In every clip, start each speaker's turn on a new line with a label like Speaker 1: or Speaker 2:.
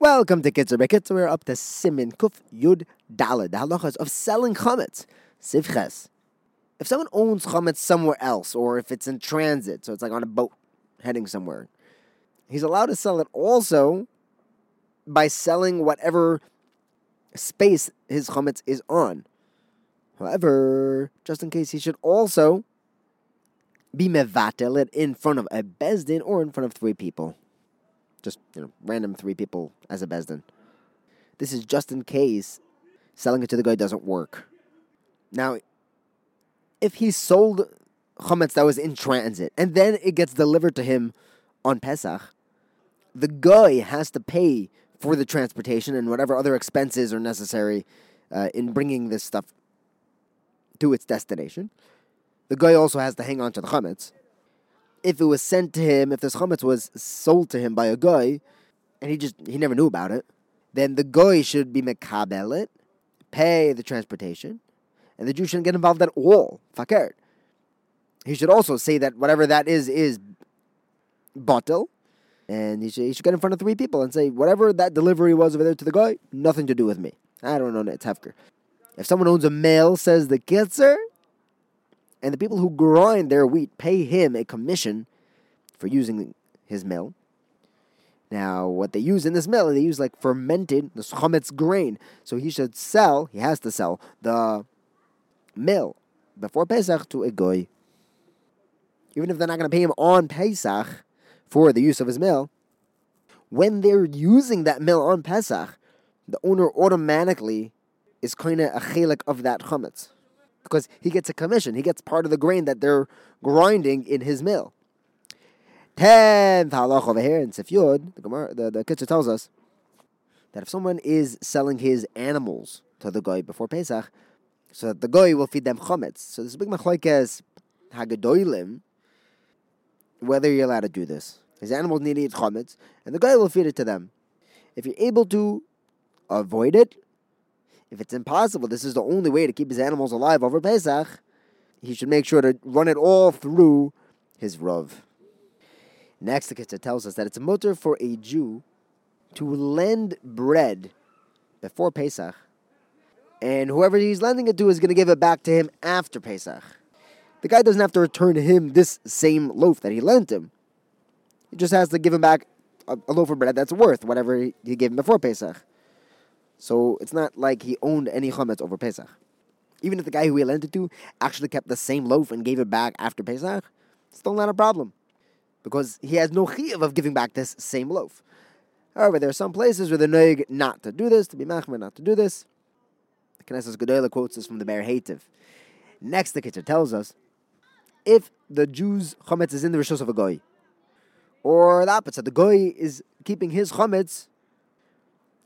Speaker 1: Welcome to Kitzer Bekitzer. We're up to Simin Kuf Yud Dalad, the halachas of selling chametz. Sivches. If someone owns chametz somewhere else, or if it's in transit, so it's like on a boat heading somewhere, he's allowed to sell it also by selling whatever space his chametz is on. However, just in case, he should also be mevatel it in front of a beis din or in front of three people. Just you know, random three people as a beis din. This is just in case selling it to the goy doesn't work. Now, if he sold chametz that was in transit and then it gets delivered to him on Pesach, the goy has to pay for the transportation and whatever other expenses are necessary uh, in bringing this stuff to its destination. The goy also has to hang on to the chametz if it was sent to him, if this chametz was sold to him by a goy, and he just he never knew about it, then the goy should be mekabel it, pay the transportation, and the Jew shouldn't get involved at all. Fakir. He should also say that whatever that is is bottle, and he should, he should get in front of three people and say whatever that delivery was over there to the goy, nothing to do with me. I don't know. It's hefker. If someone owns a mail, says the Kitzur, and the people who grind their wheat pay him a commission for using his mill. Now, what they use in this mill, they use like fermented, the chametz grain. So he should sell, he has to sell the mill before Pesach to a goy. Even if they're not going to pay him on Pesach for the use of his mill, when they're using that mill on Pesach, the owner automatically is kind of a chelik of that chametz because he gets a commission. He gets part of the grain that they're grinding in his mill. Tenth halach over here in Sifyud, the Gemara, the, the Kitzur tells us that if someone is selling his animals to the goy before Pesach, so that the goy will feed them chametz. So this is big machlokes hagadoilim, whether you're allowed to do this. His animals need to eat chametz, and the goy will feed it to them. If you're able to avoid it, if it's impossible, this is the only way to keep his animals alive over Pesach, he should make sure to run it all through his Rav. Next, the Kitzur tells us that it's a mutter for a Jew to lend bread before Pesach, and whoever he's lending it to is going to give it back to him after Pesach. The guy doesn't have to return him this same loaf that he lent him. He just has to give him back a, a loaf of bread that's worth whatever he, he gave him before Pesach. So it's not like he owned any chametz over Pesach. Even if the guy who he lent it to actually kept the same loaf and gave it back after Pesach, still not a problem. Because he has no chiv of giving back this same loaf. However, there are some places where the noig not to do this, to be machmer not to do this. The Knesset Gedola quotes this from the Be'er Hativ. Next, the Kitzur tells us, if the Jew's chametz is in the rishos of a goy, or the opposite, the goy is keeping his chametz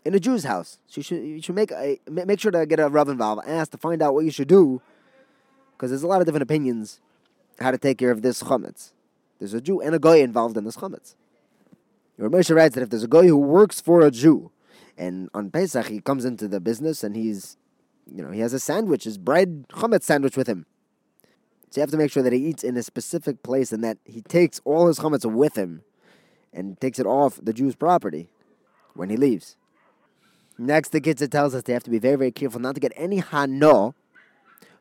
Speaker 1: in a Jew's house. So you should you should make a make sure to get a Rav involved, and ask to find out what you should do, because there's a lot of different opinions how to take care of this chametz. There's a Jew and a goy involved in this chametz. Your Moshe writes that if there's a goy who works for a Jew, and on Pesach he comes into the business and he's, you know, he has a sandwich, his bread chametz sandwich with him. So you have to make sure that he eats in a specific place and that he takes all his chametz with him, and takes it off the Jew's property when he leaves. Next, the Kitzur tells us they have to be very, very careful not to get any hano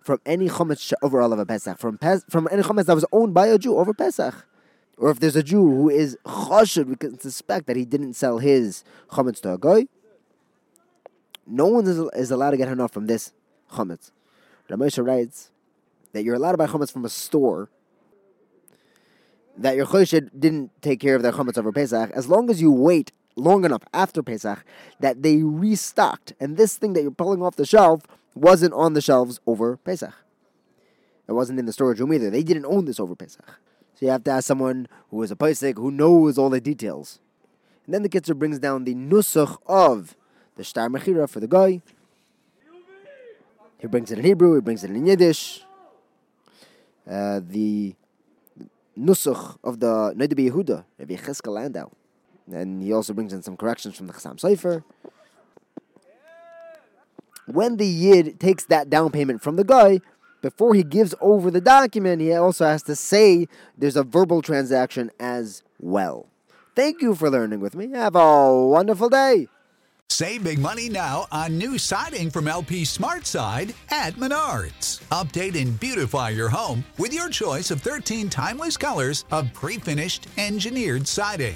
Speaker 1: from any chometz over all of a Pesach, from, Pes- from any chometz that was owned by a Jew over Pesach. Or if there's a Jew who is choshed, we can suspect that he didn't sell his chometz to a goy. No one is, is allowed to get hano from this chometz. Ramosha writes that you're allowed to buy chometz from a store that your choshed didn't take care of their chometz over Pesach, as long as you wait long enough after Pesach that they restocked. And this thing that you're pulling off the shelf wasn't on the shelves over Pesach. It wasn't in the storage room either. They didn't own this over Pesach. So you have to ask someone who is a Pesach who knows all the details. And then the Kitzur brings down the nusach of the Shtar Mechira for the goy. He brings it in Hebrew, he brings it in Yiddish. Uh, the nusach of the Noda B'Yehuda, Rabbi Cheskel Landau. And he also brings in some corrections from the Chassam Sofer. When the Yid takes that down payment from the goy, before he gives over the document, he also has to say there's a verbal transaction as well. Thank you for learning with me. Have a wonderful day.
Speaker 2: Save big money now on new siding from LP SmartSide at Menards. Update and beautify your home with your choice of 13 timeless colors of pre finished engineered siding.